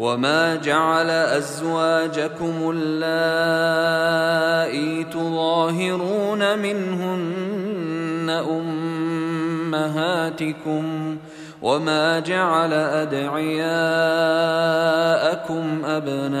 وما جعل ازواجكم اللائي تظاهرون منهن امهاتكم وما جعل ادعياءكم ابناءكم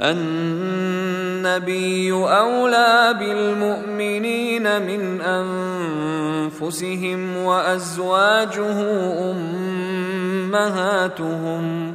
النبي أولى بالمؤمنين من أنفسهم وأزواجه أمهاتهم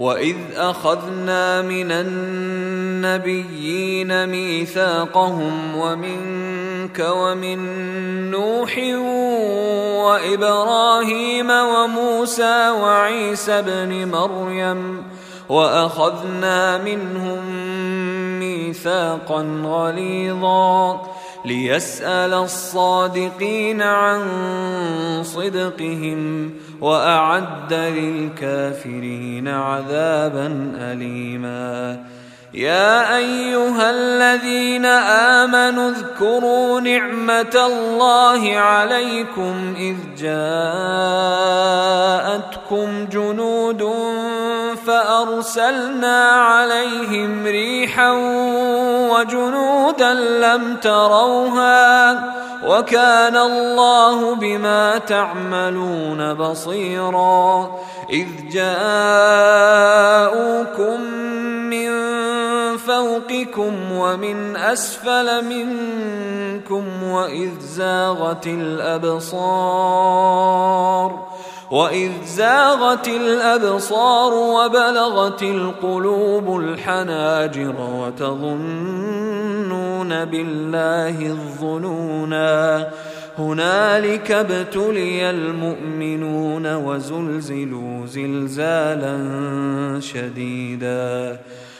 واذ اخذنا من النبيين ميثاقهم ومنك ومن نوح وابراهيم وموسى وعيسى ابن مريم واخذنا منهم ميثاقا غليظا ليسال الصادقين عن صدقهم وأعد للكافرين عذابا أليما. يا أيها الذين آمنوا اذكروا نعمة الله عليكم إذ جاءتكم جنود فأرسلنا عليهم ريحا وجنودا لم تروها وكان الله بما تعملون بصيرا. إذ جاءوكم من فوقكم ومن أسفل منكم وإذ زاغت الأبصار. واذ زاغت الابصار وبلغت القلوب الحناجر وتظنون بالله الظنونا هنالك ابتلي المؤمنون وزلزلوا زلزالا شديدا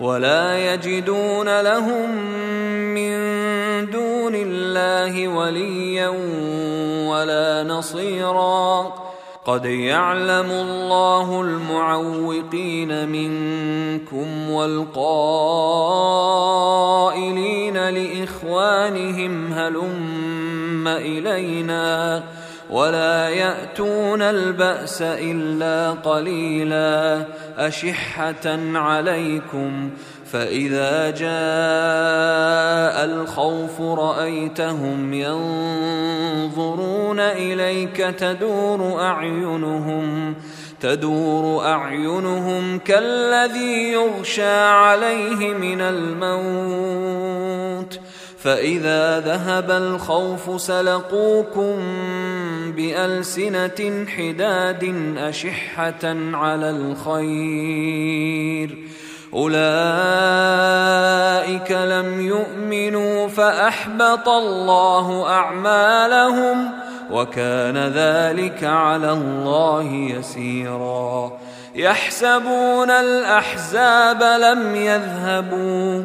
ولا يجدون لهم من دون الله وليا ولا نصيرا. قد يعلم الله المعوقين منكم والقائلين لإخوانهم هلم إلينا. ولا يأتون البأس إلا قليلا أشحة عليكم فإذا جاء الخوف رأيتهم ينظرون إليك تدور أعينهم تدور أعينهم كالذي يغشى عليه من الموت فإذا ذهب الخوف سلقوكم بألسنة حداد أشحة على الخير. أولئك لم يؤمنوا فأحبط الله أعمالهم وكان ذلك على الله يسيرا. يحسبون الأحزاب لم يذهبوا.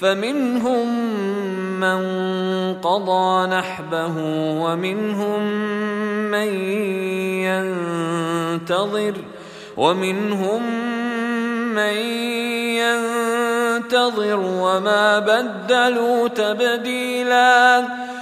فمنهم من قضى نحبه ومنهم من ينتظر ومنهم من ينتظر وما بدلوا تبديلا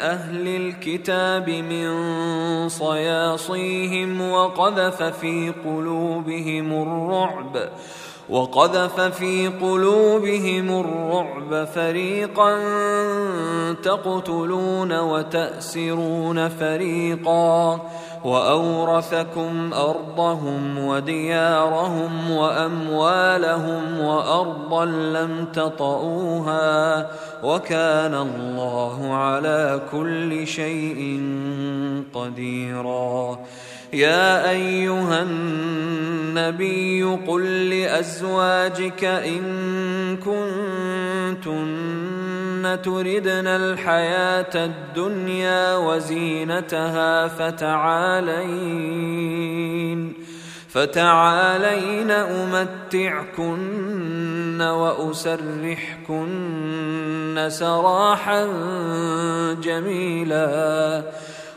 أهل الكتاب من صياصيهم وقذف في قلوبهم الرعب وقذف في قلوبهم الرعب فريقا تقتلون وتأسرون فريقا. وأورثكم أرضهم وديارهم وأموالهم وأرضا لم تطئوها وكان الله على كل شيء قديرا. يا أيها النبي قل لأزواجك إن كنتن تردن الحياة الدنيا وزينتها فتعالين فتعالين أمتعكن وأسرحكن سراحا جميلا.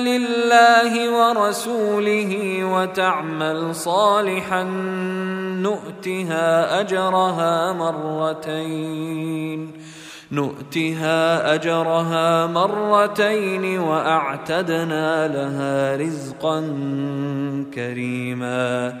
لله ورسوله وتعمل صالحا نؤتها أجرها مرتين نؤتها أجرها مرتين وأعتدنا لها رزقا كريما.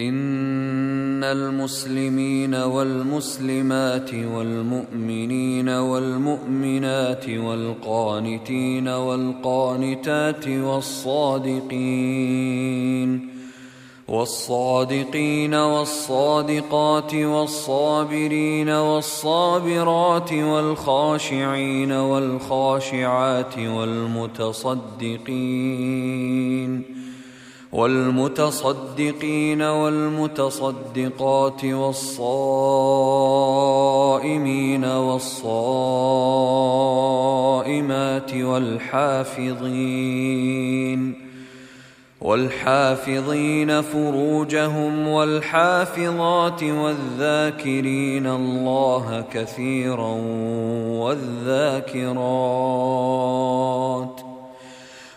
إن المسلمين والمسلمات والمؤمنين والمؤمنات والقانتين والقانتات والصادقين والصادقين والصادقات والصابرين والصابرات والخاشعين والخاشعات والمتصدقين والمتصدقين والمتصدقات والصائمين والصائمات والحافظين والحافظين فروجهم والحافظات والذاكرين الله كثيرا والذاكرات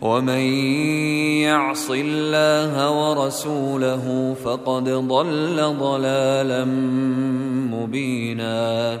ومن يعص الله ورسوله فقد ضل ضلالا مبينا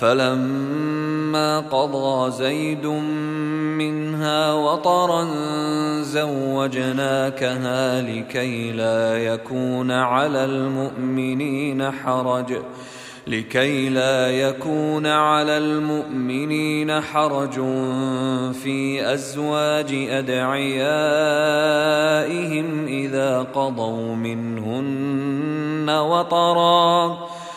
فلما قضى زيد منها وطرا زوجناكها لكي لا يكون على المؤمنين حرج لكي لا يكون على المؤمنين حرج في أزواج أدعيائهم إذا قضوا منهن وطرا.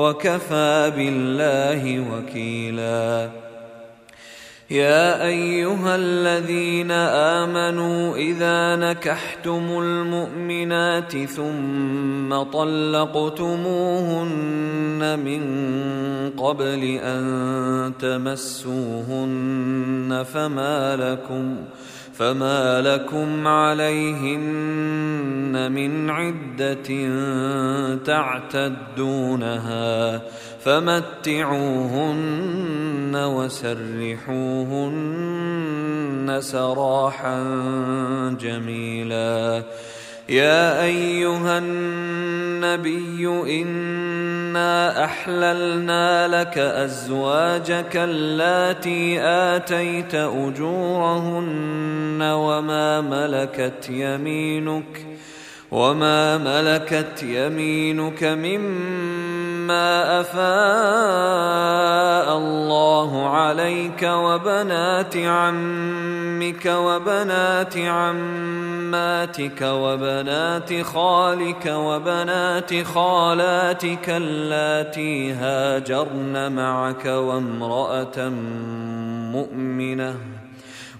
وكفى بالله وكيلا. يا أيها الذين آمنوا إذا نكحتم المؤمنات ثم طلقتموهن من قبل أن تمسوهن فما لكم فما لكم عليهن من عده تعتدونها فمتعوهن وسرحوهن سراحا جميلا يا أيها النبي إنا أحللنا لك أزواجك اللاتي آتيت أجورهن وما ملكت يمينك وما ملكت يمينك مما أفاء الله عليك وبنات عمك وبنات عماتك وبنات خالك وبنات خالاتك اللاتي هاجرن معك وامرأة مؤمنة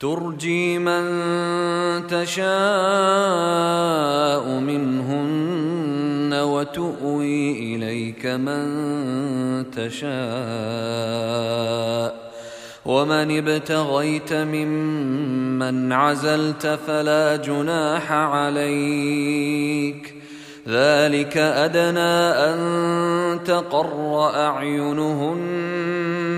ترجي من تشاء منهن وتؤوي إليك من تشاء. ومن ابتغيت ممن عزلت فلا جناح عليك. ذلك أدنى أن تقر أعينهن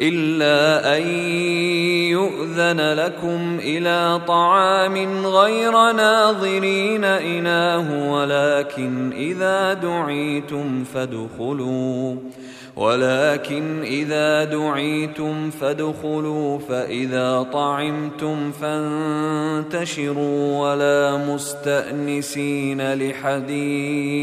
إلا أن يؤذن لكم إلى طعام غير ناظرين إناه ولكن إذا دعيتم فادخلوا ولكن إذا دعيتم فادخلوا فإذا طعمتم فانتشروا ولا مستأنسين لحديث.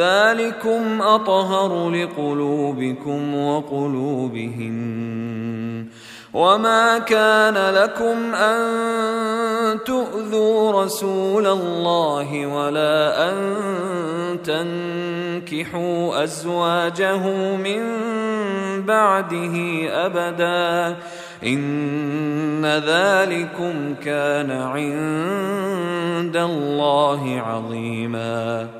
ذلكم أطهر لقلوبكم وقلوبهن وما كان لكم أن تؤذوا رسول الله ولا أن تنكحوا أزواجه من بعده أبدا إن ذلكم كان عند الله عظيما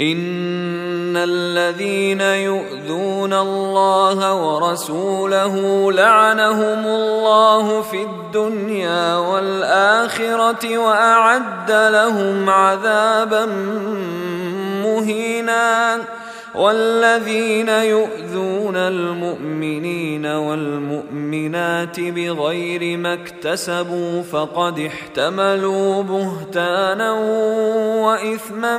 ان الذين يؤذون الله ورسوله لعنهم الله في الدنيا والاخره واعد لهم عذابا مهينا والذين يؤذون المؤمنين والمؤمنات بغير ما اكتسبوا فقد احتملوا بهتانا واثما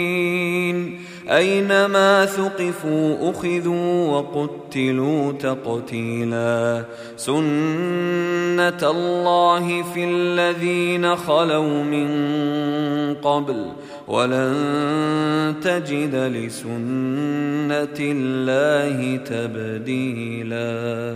أينما ثقفوا أخذوا وقتلوا تقتيلا. سنة الله في الذين خلوا من قبل ولن تجد لسنة الله تبديلاً.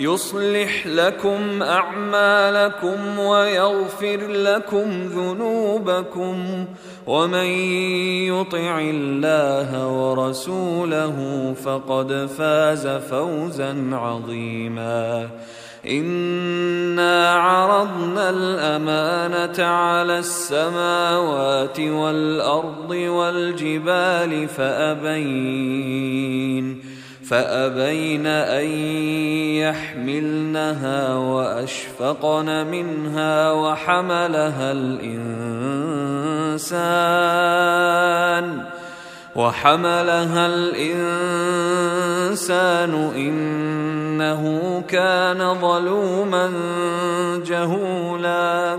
يصلح لكم أعمالكم ويغفر لكم ذنوبكم ومن يطع الله ورسوله فقد فاز فوزا عظيما. إنا عرضنا الأمانة على السماوات والأرض والجبال فأبين فأبين أن يحملنها وأشفقن منها وحملها الإنسان وحملها الإنسان إنه كان ظلوما جهولا